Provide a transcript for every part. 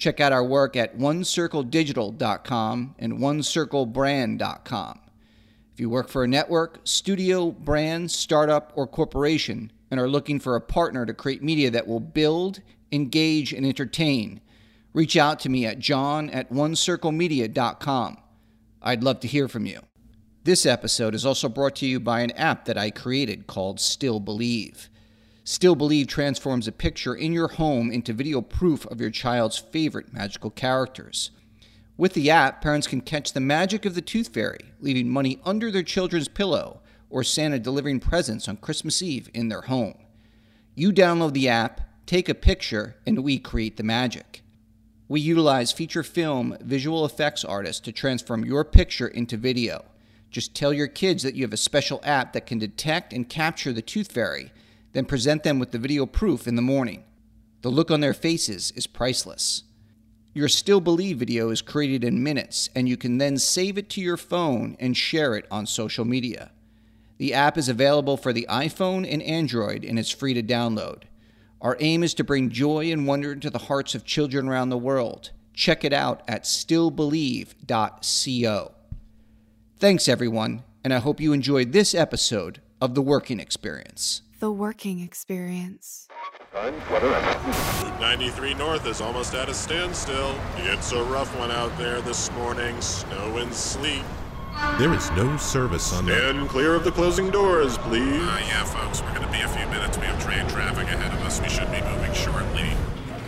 Check out our work at onecircledigital.com and onecirclebrand.com. If you work for a network, studio, brand, startup, or corporation and are looking for a partner to create media that will build, engage, and entertain, reach out to me at john at onecirclemedia.com. I'd love to hear from you. This episode is also brought to you by an app that I created called Still Believe. Still Believe transforms a picture in your home into video proof of your child's favorite magical characters. With the app, parents can catch the magic of the Tooth Fairy, leaving money under their children's pillow, or Santa delivering presents on Christmas Eve in their home. You download the app, take a picture, and we create the magic. We utilize feature film visual effects artists to transform your picture into video. Just tell your kids that you have a special app that can detect and capture the Tooth Fairy then present them with the video proof in the morning. The look on their faces is priceless. Your Still Believe video is created in minutes, and you can then save it to your phone and share it on social media. The app is available for the iPhone and Android and is free to download. Our aim is to bring joy and wonder into the hearts of children around the world. Check it out at stillbelieve.co. Thanks, everyone, and I hope you enjoyed this episode of The Working Experience. The working experience. Route 93 North is almost at a standstill. It's a rough one out there this morning. Snow and sleet. There is no service on the. Stand clear of the closing doors, please. Uh, yeah, folks, we're going to be a few minutes. We have train traffic ahead of us. We should be moving shortly.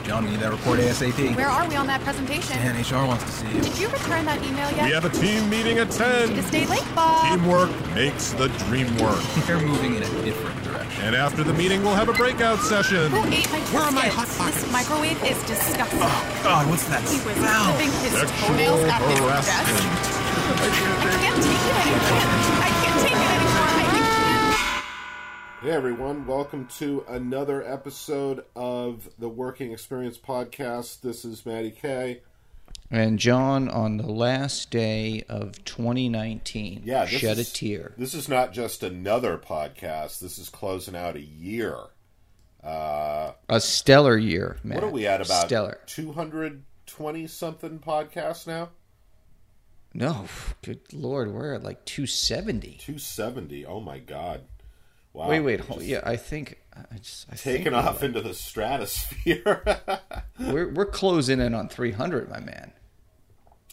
John, we need that report ASAP. Where are we on that presentation? And HR wants to see you. Did you return that email yet? We have a team meeting at 10. To stay late, Bob. Teamwork makes the dream work. They're moving in a different direction. And after the meeting, we'll have a breakout session. Who ate my Where are my biscuits? hot pockets? This microwave is disgusting. Oh, God, what's that He was smell? clipping his Sexual toenails at his harassment. desk. I can't take it anymore. I can't take it anymore. I can't. Hey everyone, welcome to another episode of the Working Experience Podcast. This is Maddie K. And John, on the last day of 2019, Yeah, shed is, a tear. This is not just another podcast. This is closing out a year. Uh, A stellar year, man. what are we at about? Stellar. 220 something podcasts now? No, good lord, we're at like 270. 270. Oh my god. Wow. Wait, wait, hold, yeah, I think I just I Taking think off into the stratosphere. We're we're closing in on 300, my man.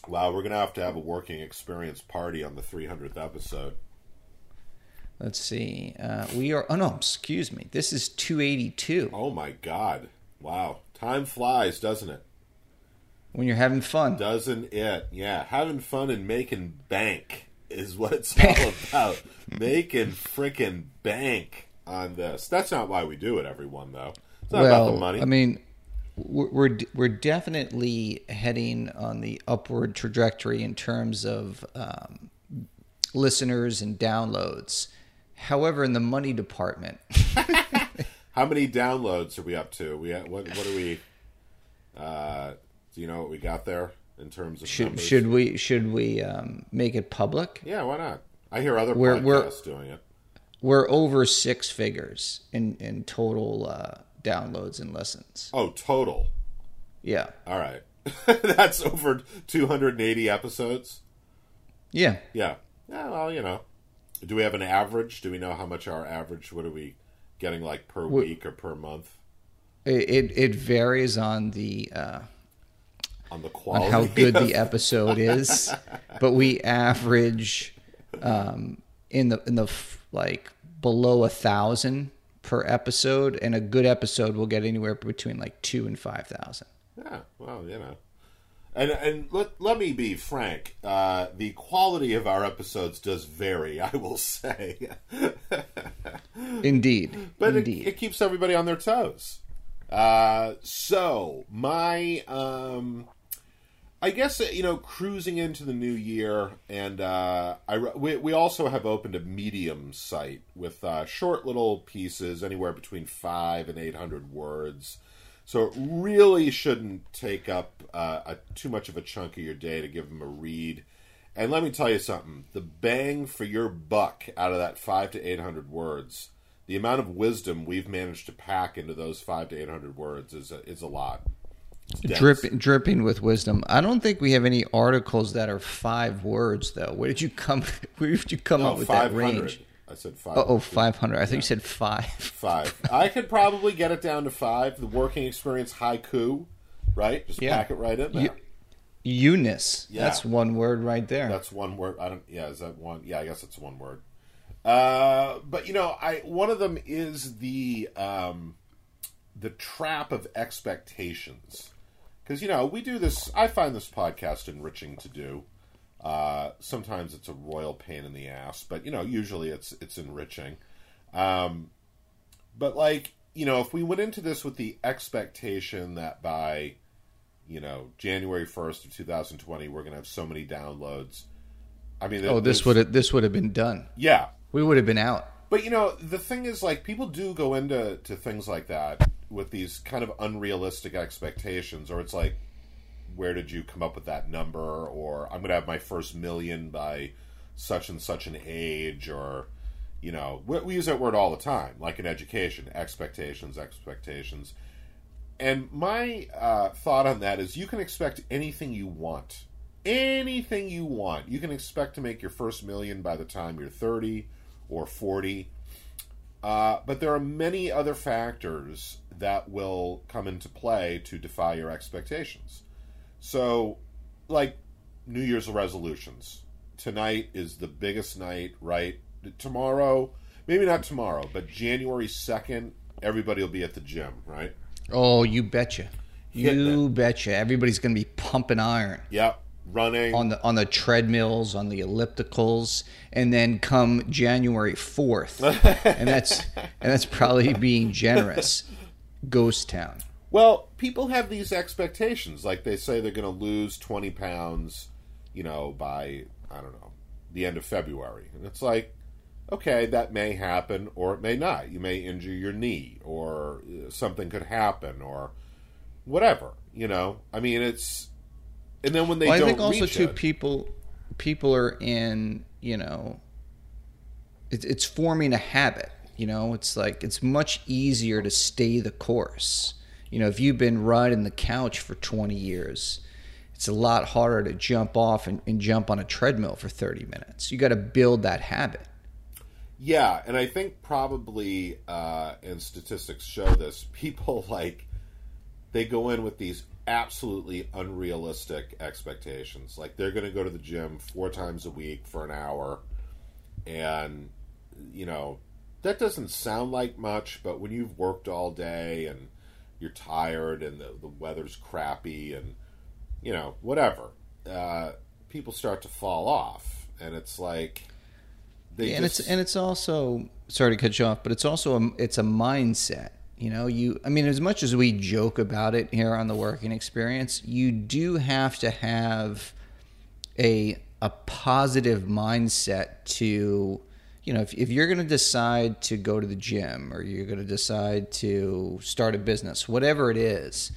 Wow, we're going to have to have a Working Experience party on the 300th episode. Let's see. Uh, we are. Oh no, excuse me. This is 282. Oh my god. Wow. Time flies, doesn't it? When you're having fun. Doesn't it? Yeah, having fun and making bank is what it's all about. making frickin' bank on this. That's not why we do it, everyone. Though it's not about the well, money. I mean, we're we're we're definitely heading on the upward trajectory in terms of um, listeners and downloads. However, in the money department, How many downloads are we up to? We what? What are we? Uh, do you know what we got there in terms of should numbers? should we should we um, make it public? Yeah, why not? I hear other We're- podcasts we're- doing it. We're over six figures in in total uh, downloads and listens. Oh, total. Yeah, All right, that's over 280 episodes. yeah. Yeah. Yeah, well, you know. Do we have an average? Do we know how much our average, what are we getting like per We- week or per month It it, it varies on the uh, on the on how good of- the episode is, but we average um, in the in the like below a thousand per episode, and a good episode will get anywhere between like two and five thousand. Yeah, well, you know. And and let, let me be frank. Uh, the quality of our episodes does vary. I will say, Indeed, but it, indeed. it keeps everybody on their toes. Uh, so my, um, I guess uh, you know, cruising into the new year, and uh, I we we also have opened a medium site with uh, short little pieces, anywhere between five and eight hundred words. So it really shouldn't take up uh, a, too much of a chunk of your day to give them a read. And let me tell you something: the bang for your buck out of that five to eight hundred words, the amount of wisdom we've managed to pack into those five to eight hundred words is a, is a lot. Dripping dripping with wisdom. I don't think we have any articles that are five words though. Where did you come? Where did you come up with that range? I said five. Oh, oh 500. I think you said five. Five. I could probably get it down to five. The working experience haiku, right? Just Yeah. pack it right in there. You- Eunice. Yeah. That's one word right there. That's one word. I don't. Yeah, is that one? Yeah, I guess it's one word. Uh, but you know, I one of them is the um, the trap of expectations, because you know we do this. I find this podcast enriching to do. Uh, sometimes it's a royal pain in the ass, but you know, usually it's it's enriching. Um, but like you know, if we went into this with the expectation that by you know January first of two thousand twenty, we're going to have so many downloads. I mean, oh, this would have this would have been done. yeah. We would have been out. But you know, the thing is, like, people do go into to things like that with these kind of unrealistic expectations, or it's like, where did you come up with that number? Or I'm going to have my first million by such and such an age, or you know, we, we use that word all the time, like in education, expectations, expectations. And my uh, thought on that is, you can expect anything you want, anything you want. You can expect to make your first million by the time you're 30 or 40. Uh, but there are many other factors that will come into play to defy your expectations. So, like New Year's resolutions. Tonight is the biggest night, right? Tomorrow, maybe not tomorrow, but January 2nd, everybody will be at the gym, right? Oh, you betcha. You betcha. Everybody's going to be pumping iron Yep. Running. on the on the treadmills, on the ellipticals, and then come January fourth, and that's and that's probably being generous. Ghost town. Well, people have these expectations. Like they say they're going to lose 20 pounds, you know, by, I don't know, the end of February. And it's like, okay, that may happen or it may not. You may injure your knee or uh, something could happen or whatever, you know? I mean, it's. And then when they Well, I think also too it, people people are in you know it's it's forming a habit. You know, it's like it's much easier to stay the course. You know, if you've been riding the couch for 20 years, it's a lot harder to jump off and, and jump on a treadmill for 30 minutes. You got to build that habit. Yeah, and I think probably, uh, and statistics show this, people like they go in with these absolutely unrealistic expectations. Like they're going to go to the gym four times a week for an hour, and you know that doesn't sound like much, but when you've worked all day and you're tired and the, the weather's crappy and you know whatever, uh, people start to fall off, and it's like. They Yeah, and just- it's and it's also sorry to cut you off, but it's also a, it's a mindset. You know, you I mean, as much as we joke about it here on the working experience, you do have to have a a positive mindset to you know if, if you're going to decide to go to the gym or you're going to decide to start a business whatever it is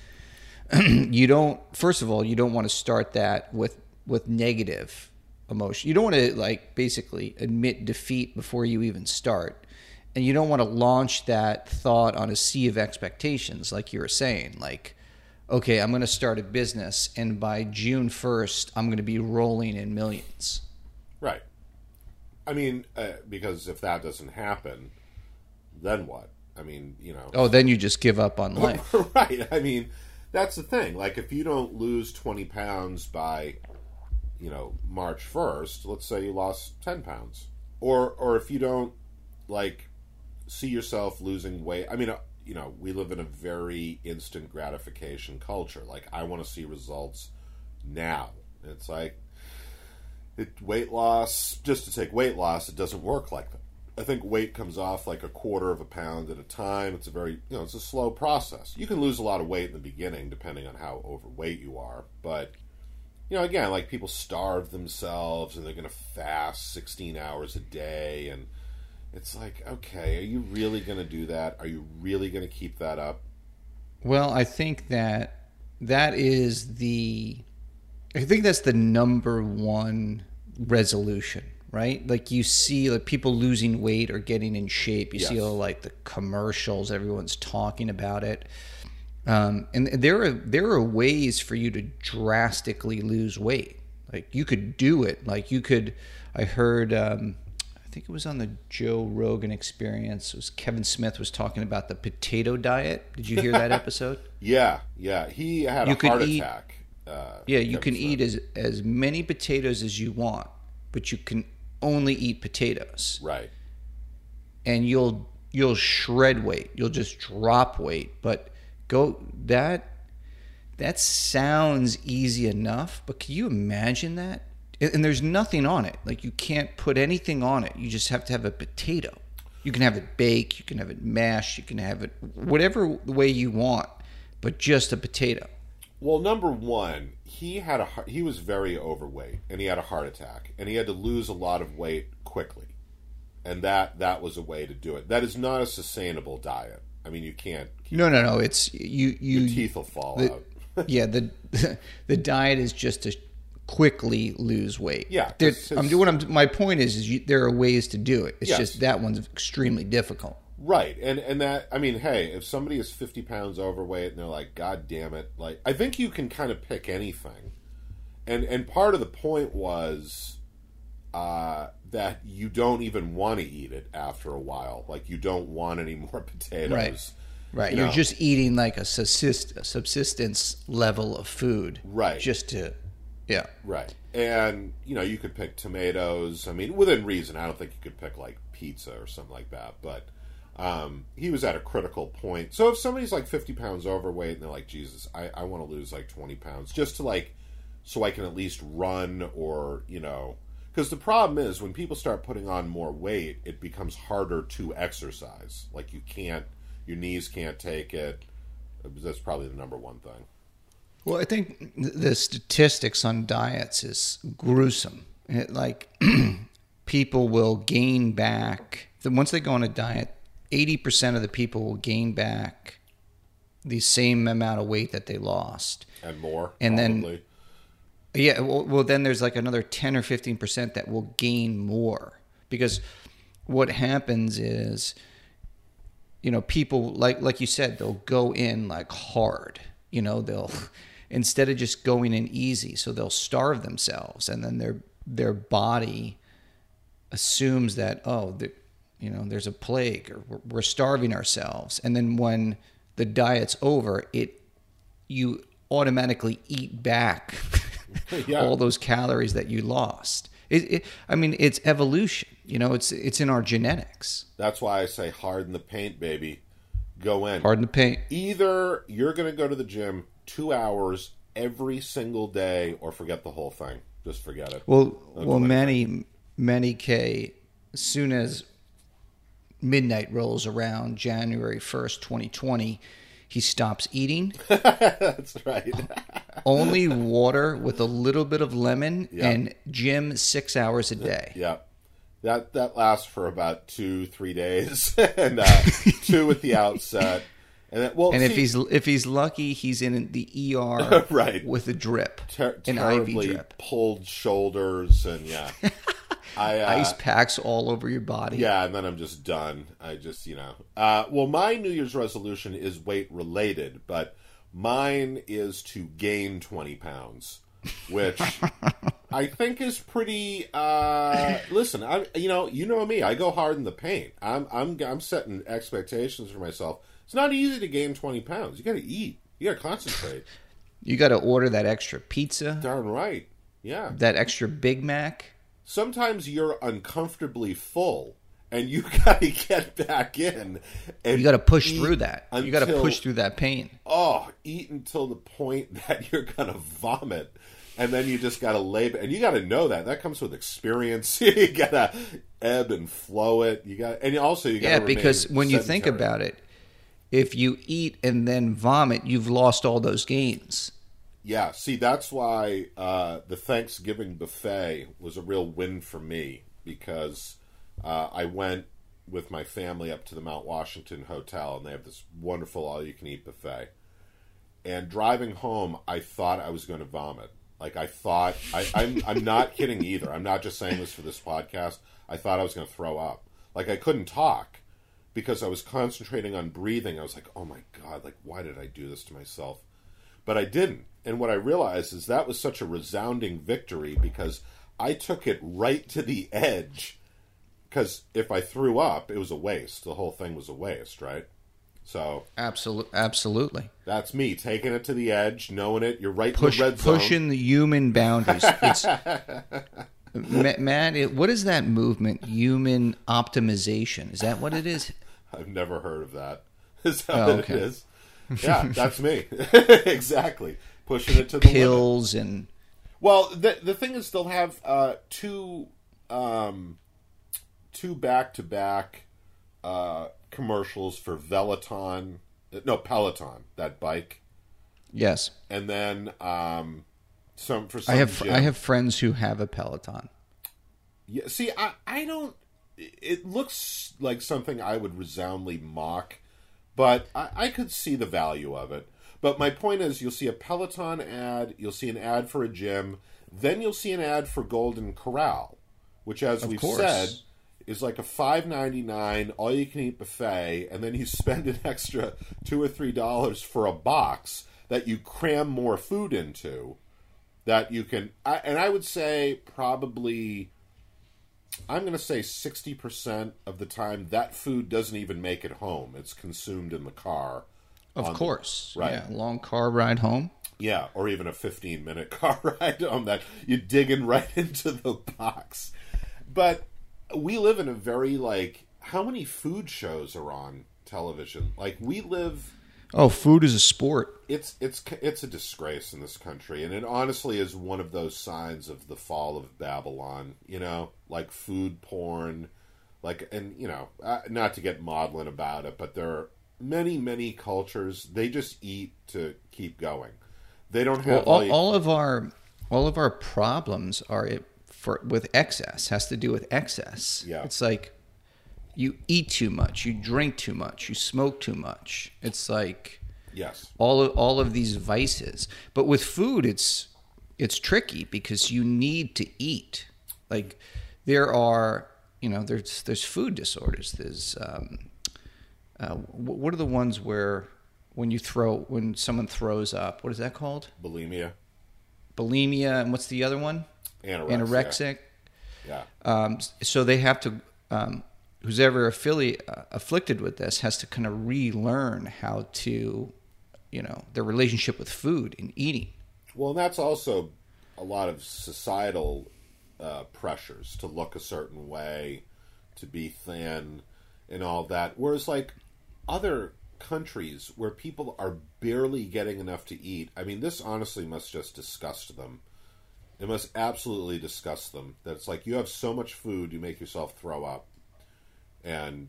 you don't first of all you don't want to start that with with negative emotion. You don't want to like basically admit defeat before you even start. And you don't want to launch that thought on a sea of expectations like you were saying like okay i'm going to start a business and by june 1st i'm going to be rolling in millions. Right. I mean, uh, because if that doesn't happen, then what? I mean, you know. oh then you just give up on life right. I mean, that's the thing. Like, if you don't lose 20 pounds by, you know, March 1st, let's say you lost 10 pounds. or or if you don't like see yourself losing weight. I mean, uh, you know, we live in a very instant gratification culture. Like, I want to see results now. It's like it weight loss. Just to take weight loss, it doesn't work like that. I think weight comes off like a quarter of a pound at a time. It's a very, you know, it's a slow process. You can lose a lot of weight in the beginning depending on how overweight you are, but you know, again, like people starve themselves and they're going to fast 16 hours a day and it's like, okay, are you really going to do that? Are you really going to keep that up? Well, I think that that is the I think that's the number one resolution, right? Like you see like people losing weight or getting in shape. You see all like the commercials, everyone's talking about it. Um, and there are there are ways for you to drastically lose weight. Like you could do it. Like you could. I heard. Um, I think it was on the Joe Rogan Experience. It was Kevin Smith was talking about the potato diet. Did you hear that episode? Yeah, yeah. He had You a heart eat- attack. Uh, Yeah, you can eat as as many potatoes as you want, but you can only eat potatoes, Right. and you'll you'll shred weight. You'll just drop weight, but go that that sounds easy enough, but can you imagine that? And, and there's nothing on it. Like you can't put anything on it. You just have to have a potato. You can have it baked, you can have it mashed, you can have it whatever way you want, but just a potato. Well, number one, he had a he was very overweight and he had a heart attack and he had to lose a lot of weight quickly, and that that was a way to do it. That is not a sustainable diet. I mean, you can't. No, no, no. It's you. You Your teeth will fall the- out. yeah, the the diet is just to quickly lose weight. Yeah, There- I'm doing. My point is, is you, there are ways to do it. It's Yes. just that one's extremely difficult. Right, and and that I mean, hey, if somebody is fifty pounds overweight and they're like, God damn it, like I think you can kind of pick anything, and and part of the point was uh, that you don't even want to eat it after a while, like you don't want any more potatoes. Right. Right. You You're just eating like a subsist, a subsistence level of food. Right. Just to, yeah. Right. And, you know, you could pick tomatoes. I mean, within reason. I don't think you could pick, like, pizza or something like that. But um, he was at a critical point. So if somebody's, like, 50 pounds overweight and they're like, Jesus, I, I want to lose, like, 20 pounds just to, like, so I can at least run or, you know. Because the problem is when people start putting on more weight, it becomes harder to exercise. Like, you can't, your knees can't take it. That's probably the number one thing. Well, I think the statistics on diets is gruesome. It, like people will gain back once they go on a diet. Eighty percent of the people will gain back the same amount of weight that they lost. And more. And then- Yeah, well, well, then there's like another 10 or 15% that will gain more. Because what happens is, you know, people, like, like you said, they'll go in like hard. You know, they'll, instead of just going in easy, so they'll starve themselves. And then their, their body assumes that, oh, the, you know, there's a plague or we're, starving ourselves. And then when the diet's over, it, you automatically eat back Yeah. all those calories that you lost. It, it, I mean, it's evolution. You know, it's it's in our genetics. That's why I say harden the paint, baby. Go in. harden the paint Either you're going to go to the gym two hours every single day, or forget the whole thing. Just forget it. Well, Don't well, many many K. As soon as midnight rolls around, January first, twenty twenty, he stops eating. That's right. Only water with a little bit of lemon Yeah. and gym six hours a day. yeah. That that lasts for about two, three days, and uh, two at the outset, and then, well, And if he's if he's lucky, he's in the ER Right. with a drip, ter- an IV drip, pulled shoulders, and yeah, I uh, ice packs all over your body. Yeah, and then I'm just done. I just, you know. Uh, well, my New Year's resolution is weight related, but mine is to gain 20 pounds, which I think is pretty. Uh, listen, I, you know, you know me. I go hard in the paint. I'm, I'm, I'm setting expectations for myself. It's not easy to gain 20 pounds. You got to eat. You got to concentrate. You got to order that extra pizza, Darn right. Yeah. that extra Big Mac. Sometimes you're uncomfortably full and you got to get back in and You got to push through that. You got to push through that pain. oh, eat until the point that you're gonna vomit, and then you just gotta lay. And you gotta know that that comes with experience. you gotta ebb and flow it. You got, and also you gotta Yeah, because when you think about it, if you eat and then vomit, you've lost all those gains. Yeah, see, that's why uh, the Thanksgiving buffet was a real win for me because uh, I went with my family up to the Mount Washington Hotel and they have this wonderful all you can eat buffet. And driving home, I thought I was going to vomit. Like I thought, I, I'm I'm not kidding either. I'm not just saying this for this podcast. I thought I was going to throw up. Like I couldn't talk because I was concentrating on breathing. I was like, oh my god, like why did I do this to myself? but I didn't. And what I realized is that was such a resounding victory because I took it right to the edge. Because if I threw up, it was a waste. The whole thing was a waste, right? So Absolutely, absolutely. that's me taking it to the edge, knowing it. You're right Push, in the pushing the human boundaries. It's Matt. It, what is that movement? Human optimization. Is that what it is? I've never heard of that. Is that Oh, what okay. it is? Yeah, that's me. exactly. Pushing it to the limit. And Well, the the thing is, they'll have uh, two um, two back to back commercials for Veloton, no Peloton, that bike, yes, and then um, some for some I have gym. I have friends who have a Peloton. Yeah, see, I I don't. It looks like something I would resoundly mock, but I, I could see the value of it. But my point is, you'll see a Peloton ad, you'll see an ad for a gym, then you'll see an ad for Golden Corral, which, as we've course. said, is like a five ninety nine all you can eat buffet, and then you spend an extra two or three dollars for a box that you cram more food into. That you can, I, and I would say probably I'm going to say 60% of the time that food doesn't even make it home. It's consumed in the car. Of on the- course, right. Yeah, long car ride home. yeah, or even a 15 minute car ride on that you're digging right into the box. But we live in a very, like, how many food shows are on television? Like, we live Oh, food is a sport. it's it's it's a disgrace in this country, and it honestly is one of those signs of the fall of Babylon. You know, like food porn, like and you know, uh, not to get maudlin about it, but there are many many cultures they just eat to keep going. They don't Well, have like, all, all of our all of our problems are it for with excess has to do with excess. Yeah. it's like you eat too much, you drink too much, you smoke too much. It's like yes, all of all of these vices. But with food, it's it's tricky because you need to eat. Like there are, you know, there's there's food disorders. There's um, uh, wh- what are the ones where when you throw when someone throws up? What is that called? bulimia, Bulimia, and what's the other one? anorexia. Anorexic. Yeah, Um, so they have to, um, who's ever affiliate, uh, afflicted with this has to kind of relearn how to, you know, their relationship with food and eating. Well, and that's also a lot of societal uh, pressures to look a certain way, to be thin, and all that. Whereas, like other countries where people are barely getting enough to eat, I mean, this honestly must just disgust them. It must absolutely disgust them that it's like you have so much food, you make yourself throw up, and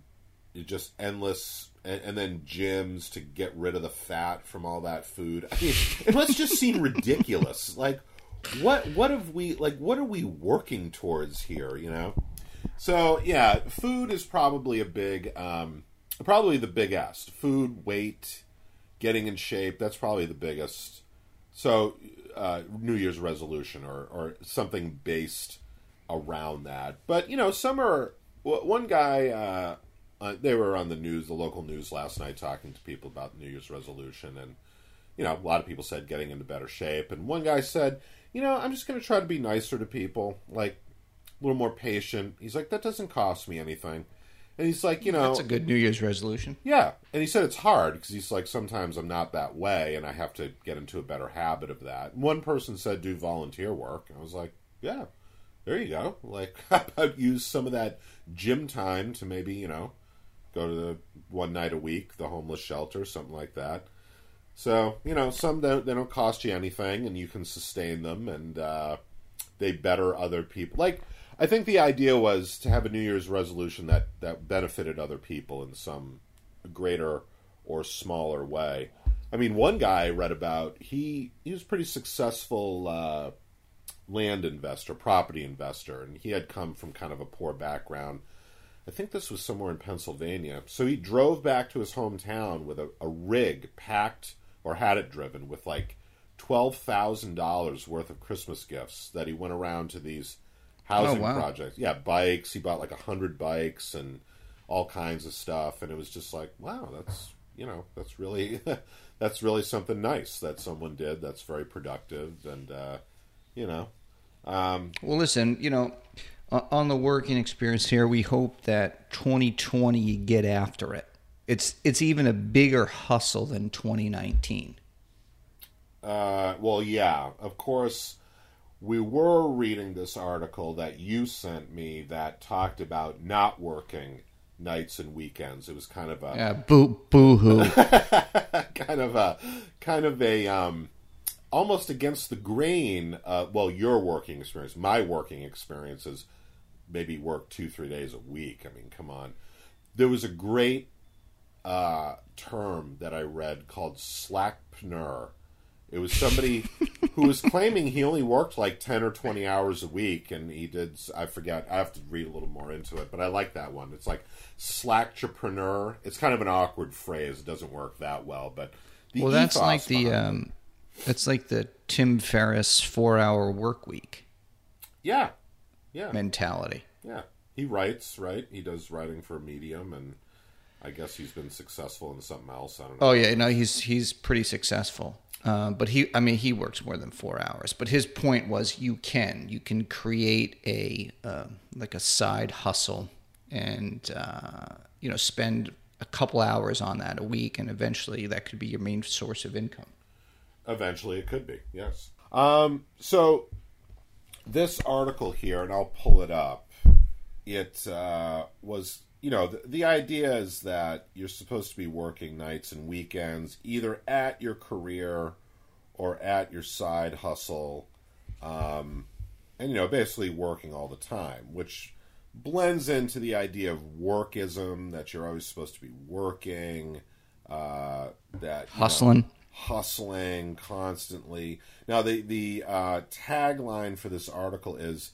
you just endless, and, and then gyms to get rid of the fat from all that food. I mean, it must just seem ridiculous. Like, what what have we like? What are we working towards here? You know. So yeah, food is probably a big, um, probably the biggest. Food, weight, getting in shape. That's probably the biggest. So, uh, New Year's resolution or, or something based around that. But, you know, some are. One guy, uh, uh, they were on the news, the local news last night, talking to people about New Year's resolution. And, you know, a lot of people said getting into better shape. And one guy said, you know, I'm just going to try to be nicer to people, like a little more patient. He's like, that doesn't cost me anything. And he's like, you know, That's a good New Year's resolution. yeah, and he said it's hard because he's like sometimes I'm not that way, and I have to get into a better habit of that. One person said do volunteer work, and I was like, yeah, There you go. Like, how about use some of that gym time to maybe, you know, go to the one night a week, the homeless shelter, something like that. So, you know, some don't, they don't cost you anything and you can sustain them and uh, they better other people. Like, I think the idea was to have a New Year's resolution that, that benefited other people in some greater or smaller way. I mean, one guy I read about, he, he was pretty successful uh, land investor, property investor, and he had come from kind of a poor background. I think this was somewhere in Pennsylvania. So he drove back to his hometown with a, a rig packed, or had it driven, with like $12,000 worth of Christmas gifts that he went around to these housing Oh, wow. projects. Yeah, bikes. He bought like a 100 bikes and all kinds of stuff. And it was just like, wow, that's, you know, that's really, that's really something nice that someone did. That's very productive. And, uh, you know, um, Well, listen, you know, on the working experience here, we hope that 2020 you get after it. It's it's even a bigger hustle than 2019. Uh, well, yeah, of course. We were reading this article that you sent me that talked about not working nights and weekends. It was kind of a Yeah, boo boo hoo. kind of a kind of a um, almost against the grain. Uh, well, your working experience, my working experience is maybe work two three days a week. I mean, come on. There was a great uh, term that I read called slackpreneur. It was somebody who was claiming he only worked like ten or twenty hours a week, and he did. I forget. I have to read a little more into it, but I like that one. It's like slackrepreneur. It's kind of an awkward phrase. It doesn't work that well, but the well, that's like the um, that's like the Tim Ferriss four hour work week yeah, yeah, mentality. yeah. He writes, right? He does writing for Medium, and I guess he's been successful in something else. I don't know. Oh yeah, no, he's he's pretty successful. Uh, but he, I mean, he works more than four hours. But his point was, you can, you can create a uh, like a side hustle, and uh, you know, spend a couple hours on that a week, and eventually that could be your main source of income. Eventually, it could be. Yes. Um, so this article here, and I'll pull it up. It uh, was, you know, the, the idea is that you're supposed to be working nights and weekends, either at your career or at your side hustle, um, and you know, basically working all the time, which blends into the idea of workism that you're always supposed to be working. Uh, that you know, Hustling. hustling constantly. Now, the the uh, tagline for this article is,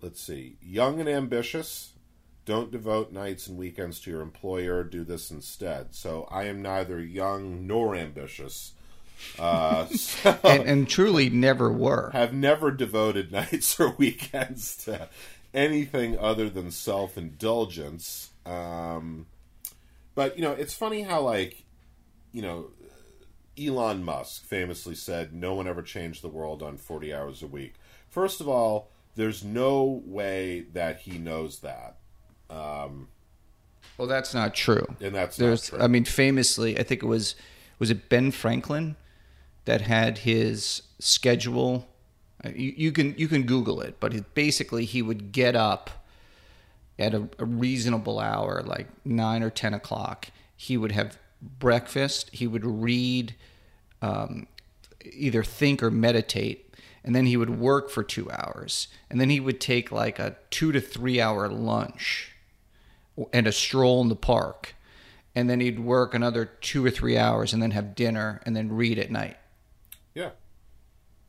let's see, young and ambitious. Don't devote nights and weekends to your employer. Do this instead. So I am neither young nor ambitious. Uh, so and, and truly never were. have never devoted nights or weekends to anything other than self indulgence. Um, but you know, it's funny how like you know Elon Musk famously said, "No one ever changed the world on forty hours a week." First of all, there's no way that he knows that, Well, that's not true. and that's There's, not true. I mean, famously, I think it was was it Ben Franklin that had his schedule. uh, You, you can you can Google it, but it, basically he would get up at a, a reasonable hour, like nine or ten o'clock. He would have breakfast. He would read, um, either think or meditate, and then he would work for two hours, and then he would take like a two to three hour lunch and a stroll in the park. And then he'd work another two or three hours and then have dinner and then read at night. yeah,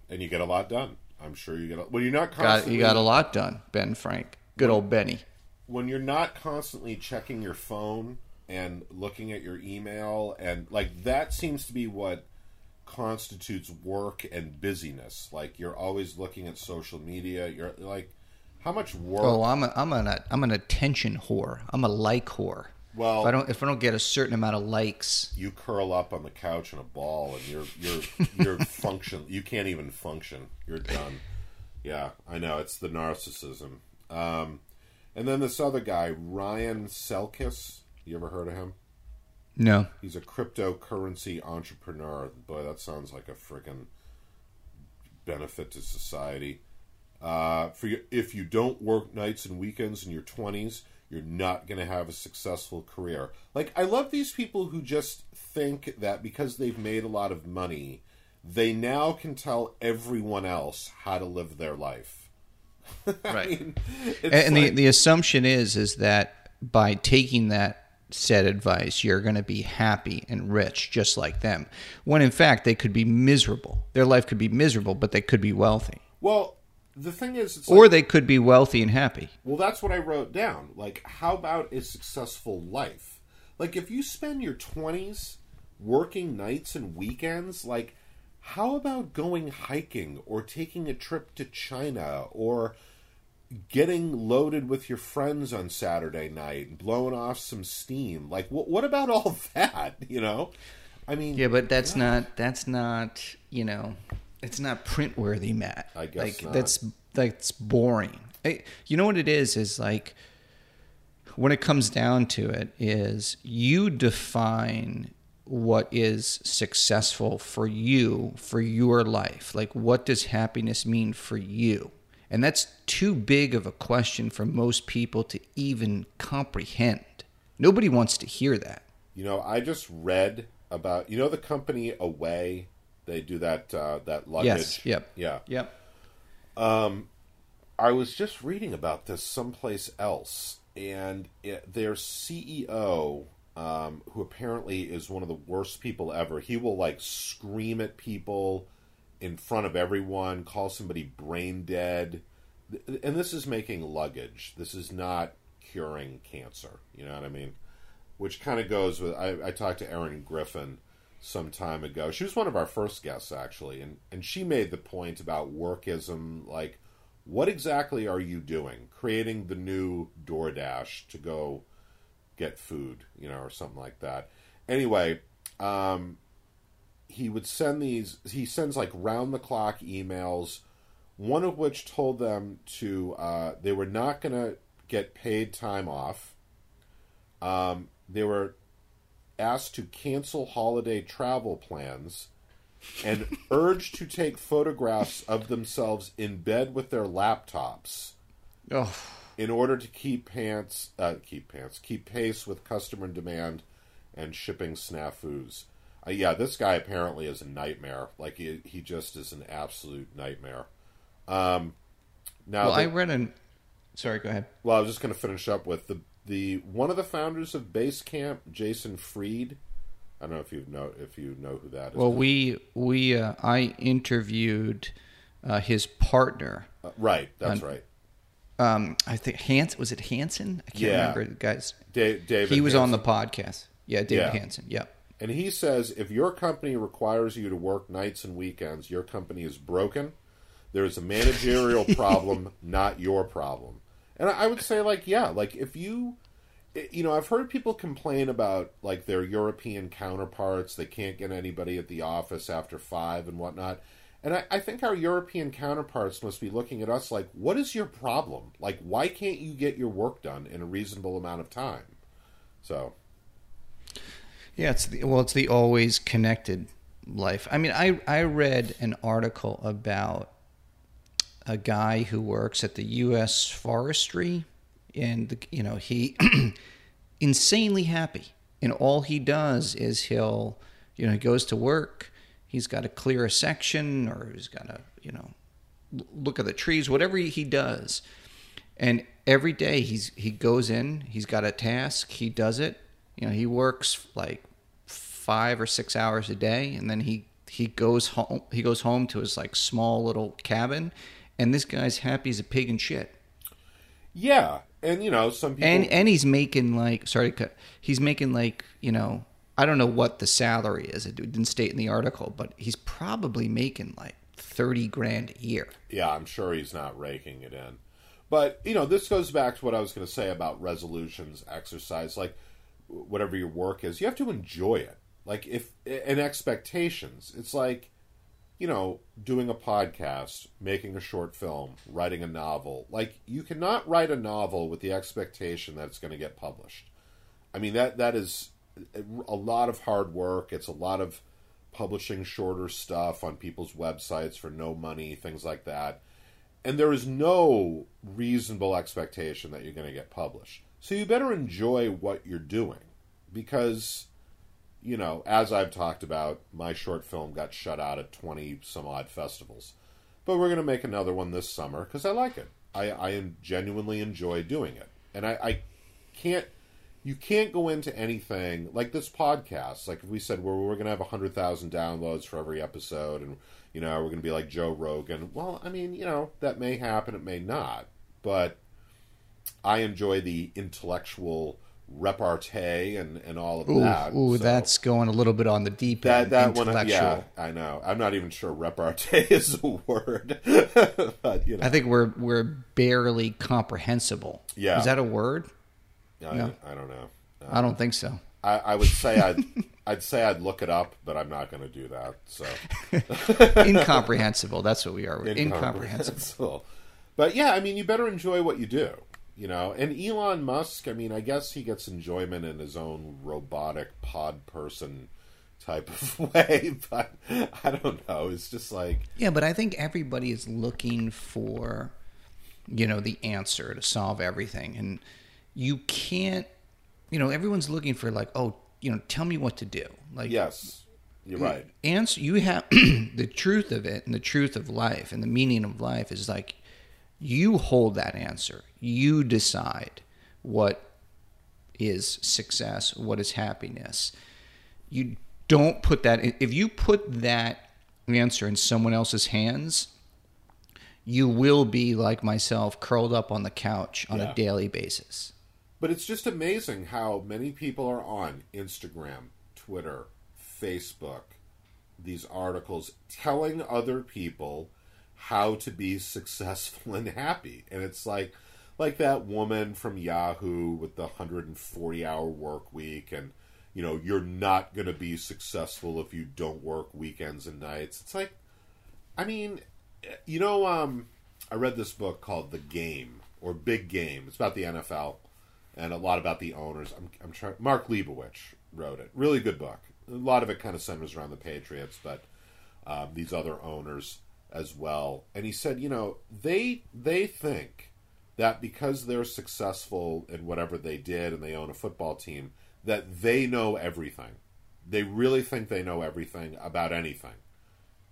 and you get a lot done. I'm sure you get. A, when you're not Got, you got a lot done, Ben Frank. Good old Benny. when you're not constantly checking your phone and looking at your email and like that seems to be what constitutes work and busyness like you're always looking at social media you're like how much work Oh, I'm a, I'm an I'm an attention whore. I'm a like whore. Well- if I don't if I don't get a certain amount of likes, you curl up on the couch in a ball and you're you're you're function you can't even function you're done yeah i know it's the narcissism um and then this other guy ryan selkis you ever heard of him no. He's a cryptocurrency entrepreneur. Boy, that sounds like a freaking benefit to society. Uh, for your, if you don't work nights and weekends in your twenties, you're not going to have a successful career. Like I love these people who just think that because they've made a lot of money, they now can tell everyone else how to live their life. I Right. mean, it's and the, the assumption is is that by taking that said advice you're going to be happy and rich just like them when in fact they could be miserable their life could be miserable but they could be wealthy well, the thing is, it's or like, they could be wealthy and happy Well, that's what I wrote down. Like, how about a successful life? Like, if you spend your 20s working nights and weekends, like, how about going hiking or taking a trip to China or getting loaded with your friends on Saturday night and blowing off some steam? Like, what, what about all that, you know? I mean, yeah but that's not that's not you know it's not print worthy matt. I guess like not. that's that's boring. You know what it is is like when it comes down to it is you define what is successful for you for your life. Like what does happiness mean for you? And that's too big of a question for most people to even comprehend. Nobody wants to hear that. You know, I just read about you know the company Away. They do that uh, that luggage. yes yep Yeah. yep I was just reading about this someplace else, and it, their CEO, um, who apparently is one of the worst people ever, he will like scream at people in front of everyone, call somebody brain dead, and this is making luggage. This is not curing cancer. You know what I mean? Which kind of goes with. I, I talked to Erin Griffith some time ago. She was one of our first guests actually, and and she made the point about workism, like what exactly are you doing? Creating the new DoorDash to go get food, you know, or something like that. Anyway, um, he would send these. He sends like round the clock emails. One of which told them to uh, they were not going to get paid time off. Um, they were asked to cancel holiday travel plans and urged to take photographs of themselves in bed with their laptops oh in order to keep pants uh, keep pants keep pace with customer demand and shipping snafus. Uh, yeah, this guy apparently is a nightmare. Like he he just is an absolute nightmare. Um, now, well the- i read an sorry go ahead well, I was just going to finish up with the the one of the founders of Basecamp, Jason Fried. I don't know if you know if you know who that is. Well, we we uh, I interviewed uh, his partner. Uh, right, that's right. Um, I think Hans was it Hansson? I can't Yeah. remember the guy's. Da- David. he was on the podcast. Yeah, David Yeah. Hansson. Yep. And he says if your company requires you to work nights and weekends, your company is broken. There's a managerial problem, not your problem. And I would say, like, yeah, like if you, you know, I've heard people complain about like their European counterparts. They can't get anybody at the office after five and whatnot. And I, I think our European counterparts must be looking at us like, what is your problem? Like, why can't you get your work done in a reasonable amount of time? So, Yeah, it's the, well, it's the always connected life. I mean, I I read an article about a guy who works at the U.S. Forestry, and you know he insanely happy, and all he does is he'll you know he goes to work. He's got to clear a section, or he's got to you know look at the trees, whatever he does. And every day he's he goes in, he's got a task, he does it. You know, he works like five or six hours a day, and then he he goes home. He goes home to his like small little cabin, and this guy's happy as a pig in shit. yeah. And, you know, some people. And and he's making like sorry, to cut- he's making like you know I don't know what the salary is. It didn't state in the article, but he's probably making like thirty grand a year. Yeah, I'm sure he's not raking it in. But, you know, this goes back to what I was going to say about resolutions, exercise, like whatever your work is, you have to enjoy it. Like, if, and expectations. It's like, you know, doing a podcast, making a short film, writing a novel. Like, you cannot write a novel with the expectation that it's going to get published. I mean, that that is a lot of hard work. It's a lot of publishing shorter stuff on people's websites for no money, things like that and there is no reasonable expectation that you're going to get published. So you better enjoy what you're doing because you know, as I've talked about, my short film got shut out at 20 some odd festivals. But we're going to make another one this summer because I like it. I, I genuinely enjoy doing it. And I, I can't, you can't go into anything like this podcast. Like if we said, well, we're going to have 100,000 downloads for every episode and, you know, we're going to be like Joe Rogan. Well, I mean, you know, that may happen, it may not. But I enjoy the intellectual repartee and, and all of Ooh, that. ooh, So that's going a little bit on the deep that end. that one. Uh, intellectual. Yeah, I know. I'm not even sure repartee is a word, but you know, I think we're we're barely comprehensible. Yeah. is that a word? I, no. I don't know. I don't think so. I, I would say I'd I'd say I'd look it up, but I'm not going to do that. So Incomprehensible. That's what we are. We're incomprehensible. incomprehensible. But yeah, I mean, you better enjoy what you do. You know, and Elon Musk. I mean, I guess he gets enjoyment in his own robotic pod person type of way, but I don't know. It's just like Yeah, but I think everybody is looking for, you know, the answer to solve everything, and you can't. You know, everyone's looking for like, oh, you know, tell me what to do. Like, yes, you're right. answer you have the truth of it and the truth of life and the meaning of life is like you hold that answer. You decide what is success what is happiness. You don't put that if you put that answer in someone else's hands you will be like myself curled up on the couch on Yeah. a daily basis. But it's just amazing how many people are on Instagram, Twitter, Facebook, these articles telling other people how to be successful and happy. And it's like like that woman from Yahoo with the 140 hour work week and you know, you're not going to be successful if you don't work weekends and nights. It's like I mean, you know, um, I read this book called The Game or Big Game. It's about the NFL and a lot about the owners. I'm, I'm trying. Mark Leibovich wrote it. Really good book. A lot of it kind of centers around the Patriots, but um, these other owners as well. And he said, you know, they they think that because they're successful in whatever they did and they own a football team, that they know everything. They really think they know everything about anything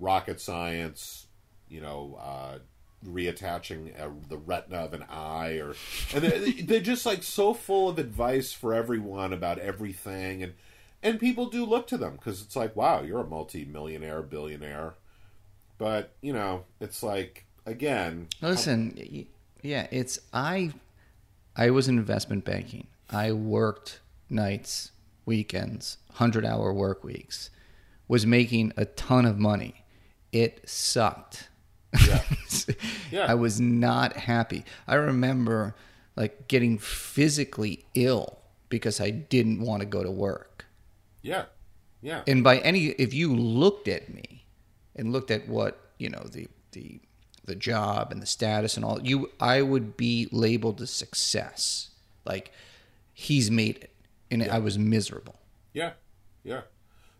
rocket science, you know, uh, reattaching uh, the retina of an eye, or and they're, they're just like so full of advice for everyone about everything, and and people do look to them because it's like, wow, you're a multi-millionaire, billionaire, but you know, it's like again, Listen, y- yeah, it's I. I was in investment banking. I worked nights, weekends, hundred-hour work weeks. Was making a ton of money. It sucked. Yeah. Yeah. I was not happy. I remember like getting physically ill because I didn't want to go to work. yeah, yeah, And by any, if you looked at me and looked at what you know the the the job and the status and all, you I would be labeled a success. Like he's made it, and I was miserable. yeah, yeah.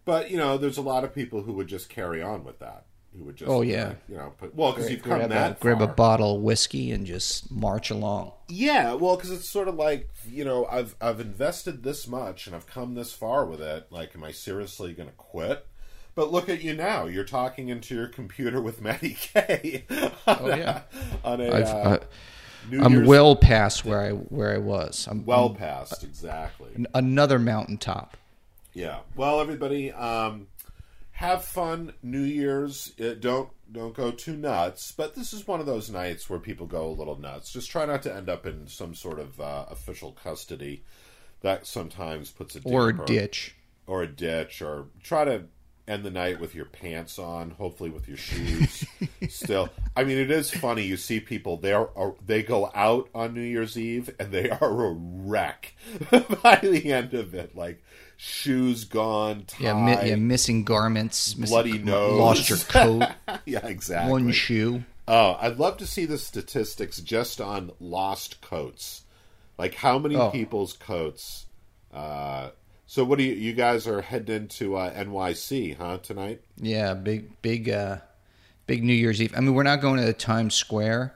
But you know, there's a lot of people who would just carry on with that. Who would just, Oh, yeah. you know, put, well, because you've come grab, a, that grab a bottle of whiskey and just march along. Yeah, well, because it's sort of like you know, I've I've invested this much and I've come this far with it. Like, am I seriously going to quit? But look at you now. You're talking into your computer with Matty K. Oh, yeah. a, on a uh, I'm Year's- well past where I where I was. I'm well I'm past exactly. another mountaintop. Yeah. Well, everybody, um, have fun New Year's. Uh, don't don't go too nuts. But this is one of those nights where people go a little nuts. Just try not to end up in some sort of uh, official custody. That sometimes puts a Or a ditch. or a ditch, or try to end the night with your pants on, hopefully with your shoes still. I mean, it is funny. You see people there, are, they go out on New Year's Eve and they are a wreck by the end of it. Like shoes gone, tie, Yeah, mi- yeah, missing garments, missing, bloody nose, lost your coat, yeah, exactly. one shoe. Oh, I'd love to see the statistics just on lost coats. Like how many Oh. people's coats. Uh, so what do you you guys are heading into uh, NYC, huh, tonight? Yeah, big, big, uh, big New Year's Eve. I mean, we're not going to Times Square,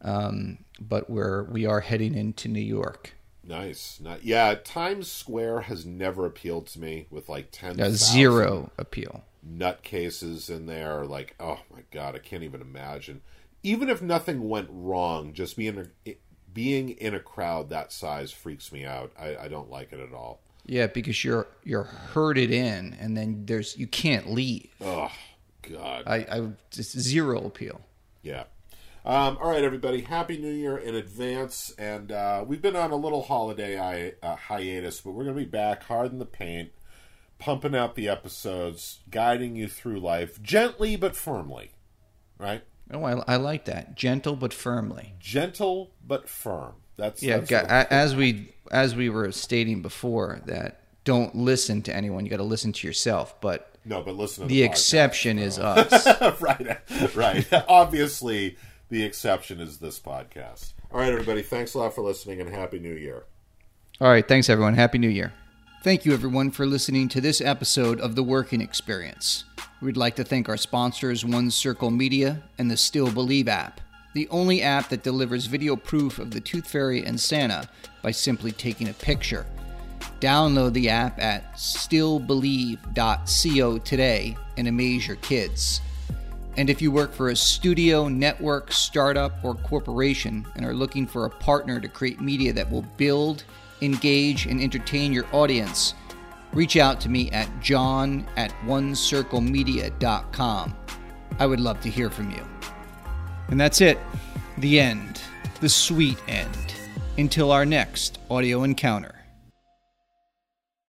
Um, but we're we are heading into New York. Nice. Not, yeah, Times Square has never appealed to me with like 10 A zero appeal. nutcases in there. Like, oh my god, I can't even imagine. Even if nothing went wrong, just being a, being in a crowd that size freaks me out. I, I don't like it at all. Yeah, because you're you're herded in, and then there's you can't leave. Oh god. I, I just zero appeal. Yeah. Um, all right, everybody. Happy New Year in advance. And uh, we've been on a little holiday hi- uh, hiatus, but we're going to be back hard in the paint, pumping out the episodes, guiding you through life gently but firmly. Right? Oh, I, I like that. Gentle but firmly. Gentle but firm. That's Yeah, that's a- as we as we were stating before that don't listen to anyone. You got to listen to yourself. But no, but listen. To the the, exception is us. right, right. Obviously, the exception is this podcast. All right, everybody. Thanks a lot for listening, and happy New Year. All right, thanks everyone. Happy New Year. Thank you everyone for listening to this episode of The Working Experience. We'd like to thank our sponsors One Circle Media and the Still Believe app, the only app that delivers video proof of the Tooth Fairy and Santa by simply taking a picture. Download the app at stillbelieve.co today and amaze your kids. And if you work for a studio, network, startup, or corporation and are looking for a partner to create media that will build, engage, and entertain your audience, reach out to me at john at onecirclemedia.com. I would love to hear from you. And that's it. The end. The sweet end. Until our next audio encounter.